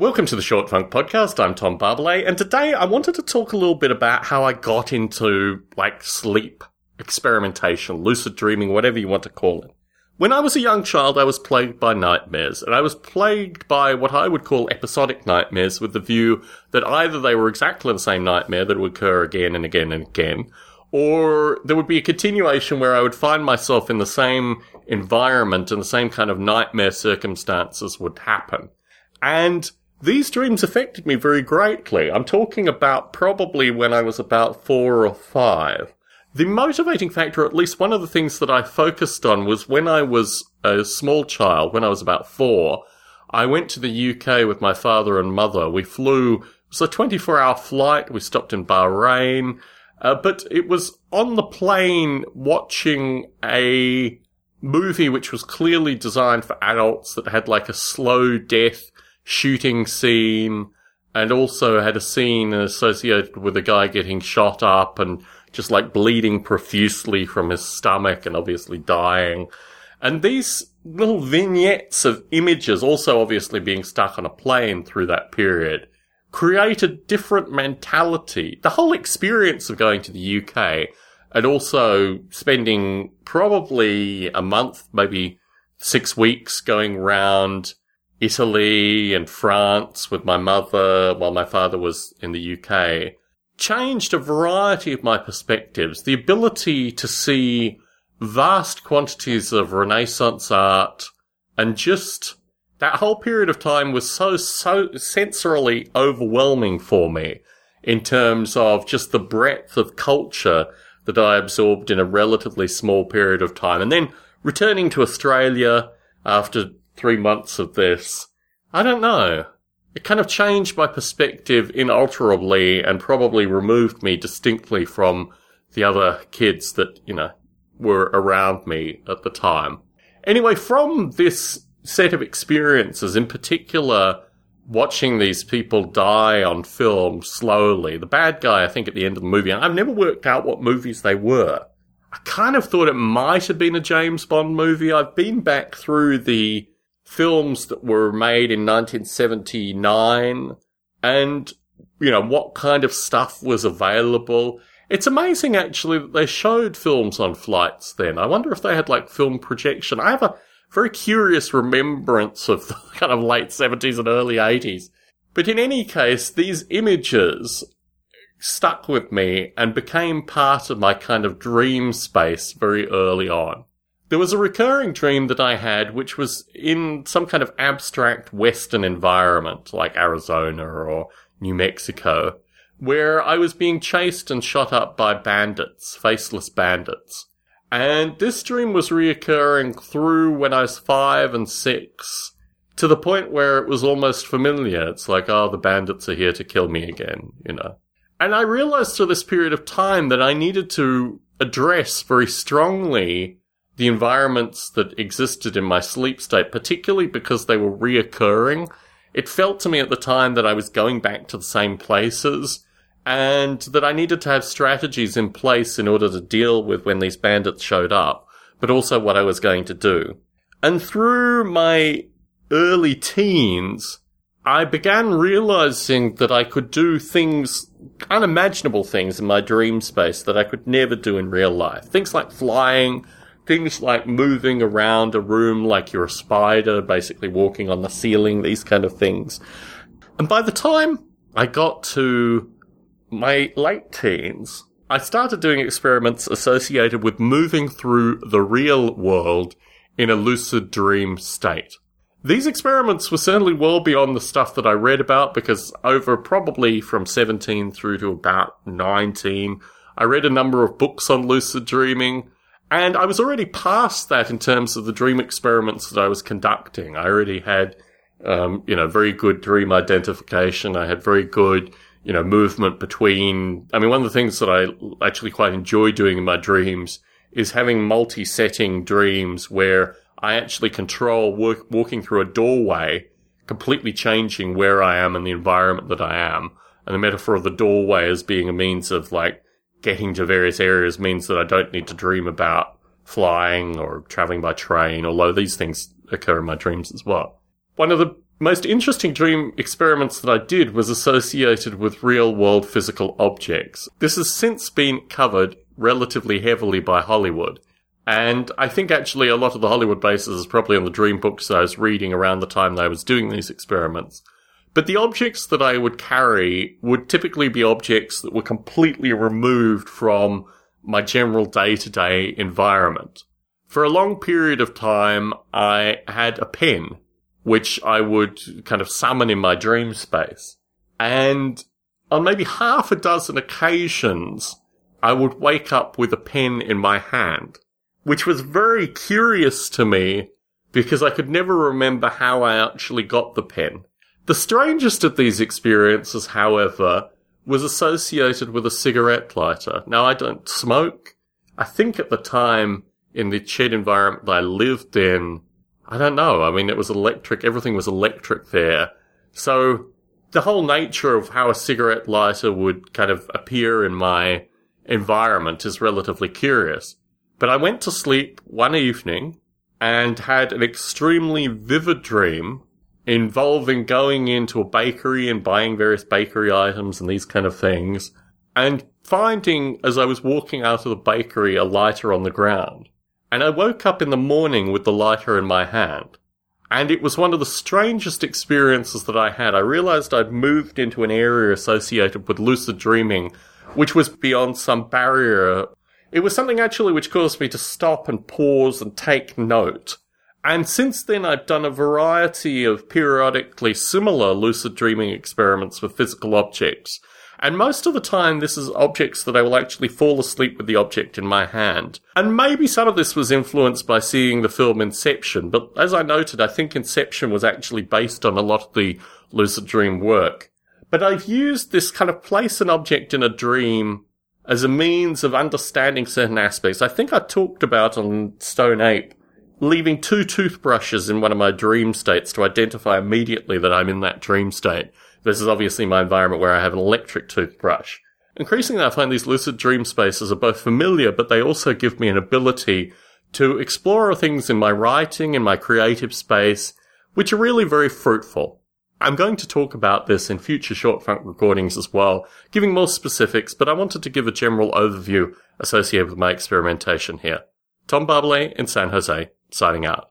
Welcome to the Short Funk Podcast. I'm Tom Barbalet, and today I wanted to talk a little bit about how I got into like sleep experimentation, lucid dreaming, whatever you want to call it. When I was a young child, I was plagued by nightmares, and I was plagued by what I would call episodic nightmares with the view that either they were exactly the same nightmare that would occur again and again and again, or there would be a continuation where I would find myself in the same environment and the same kind of nightmare circumstances would happen. And these dreams affected me very greatly. I'm talking about probably when I was about four or five. The motivating factor, at least one of the things that I focused on was when I was a small child, when I was about four, I went to the UK with my father and mother. We flew, it was a 24 hour flight. We stopped in Bahrain. Uh, but it was on the plane watching a movie which was clearly designed for adults that had like a slow death shooting scene and also had a scene associated with a guy getting shot up and just like bleeding profusely from his stomach and obviously dying. And these little vignettes of images also obviously being stuck on a plane through that period create a different mentality. The whole experience of going to the UK and also spending probably a month, maybe six weeks going around Italy and France with my mother while my father was in the UK changed a variety of my perspectives. The ability to see vast quantities of Renaissance art and just that whole period of time was so, so sensorily overwhelming for me in terms of just the breadth of culture that I absorbed in a relatively small period of time. And then returning to Australia after three months of this, I don't know it kind of changed my perspective inalterably and probably removed me distinctly from the other kids that, you know, were around me at the time. Anyway, from this set of experiences, in particular, watching these people die on film slowly, the bad guy, I think, at the end of the movie, I've never worked out what movies they were. I kind of thought it might have been a James Bond movie. I've been back through the films that were made in 1979 and, you know, what kind of stuff was available. It's amazing actually that they showed films on flights then. I wonder if they had like film projection. I have a very curious remembrance of the kind of late 70s and early 80s. But in any case, these images stuck with me and became part of my kind of dream space very early on. There was a recurring dream that I had, which was in some kind of abstract Western environment, like Arizona or New Mexico, where I was being chased and shot up by bandits, faceless bandits. And this dream was reoccurring through when I was five and six, to the point where it was almost familiar. It's like, oh, the bandits are here to kill me again, you know. And I realized through this period of time that I needed to address very strongly the environments that existed in my sleep state, particularly because they were reoccurring, it felt to me at the time that I was going back to the same places and that I needed to have strategies in place in order to deal with when these bandits showed up, but also what I was going to do. And through my early teens, I began realizing that I could do things, unimaginable things in my dream space that I could never do in real life. Things like flying, things like moving around a room like you're a spider, basically walking on the ceiling, these kind of things. And by the time I got to my late teens, I started doing experiments associated with moving through the real world in a lucid dream state. These experiments were certainly well beyond the stuff that I read about because over probably from 17 through to about 19, I read a number of books on lucid dreaming. And I was already past that in terms of the dream experiments that I was conducting. I already had, um, you know, very good dream identification. I had very good, you know, movement between. I mean, one of the things that I actually quite enjoy doing in my dreams is having multi-setting dreams where I actually control work, walking through a doorway, completely changing where I am and the environment that I am. And the metaphor of the doorway as being a means of like getting to various areas means that I don't need to dream about flying or traveling by train, although these things occur in my dreams as well. One of the most interesting dream experiments that I did was associated with real world physical objects. This has since been covered relatively heavily by Hollywood. And I think actually a lot of the Hollywood basis is probably on the dream books I was reading around the time that I was doing these experiments. But the objects that I would carry would typically be objects that were completely removed from my general day to day environment. For a long period of time, I had a pen, which I would kind of summon in my dream space. And on maybe half a dozen occasions, I would wake up with a pen in my hand, which was very curious to me because I could never remember how I actually got the pen. The strangest of these experiences, however, was associated with a cigarette lighter. Now, I don't smoke. I think at the time, in the shed environment that I lived in, I don't know. I mean, it was electric. Everything was electric there. So the whole nature of how a cigarette lighter would kind of appear in my environment is relatively curious. But I went to sleep one evening and had an extremely vivid dream involving going into a bakery and buying various bakery items and these kind of things, and finding as I was walking out of the bakery a lighter on the ground. And I woke up in the morning with the lighter in my hand. And it was one of the strangest experiences that I had. I realized I'd moved into an area associated with lucid dreaming, which was beyond some barrier. It was something actually which caused me to stop and pause and take note and since then, I've done a variety of periodically similar lucid dreaming experiments with physical objects. And most of the time, this is objects that I will actually fall asleep with the object in my hand. And maybe some of this was influenced by seeing the film Inception, but as I noted, I think Inception was actually based on a lot of the lucid dream work. But I've used this kind of place an object in a dream as a means of understanding certain aspects. I think I talked about on Stone Ape leaving two toothbrushes in one of my dream states to identify immediately that I'm in that dream state This is obviously my environment where I have an electric toothbrush. Increasingly, I find these lucid dream spaces are both familiar, but they also give me an ability to explore things in my writing, in my creative space, which are really very fruitful. I'm going to talk about this in future short funk recordings as well, giving more specifics, but I wanted to give a general overview associated with my experimentation here. Tom Barbalet in San Jose signing out.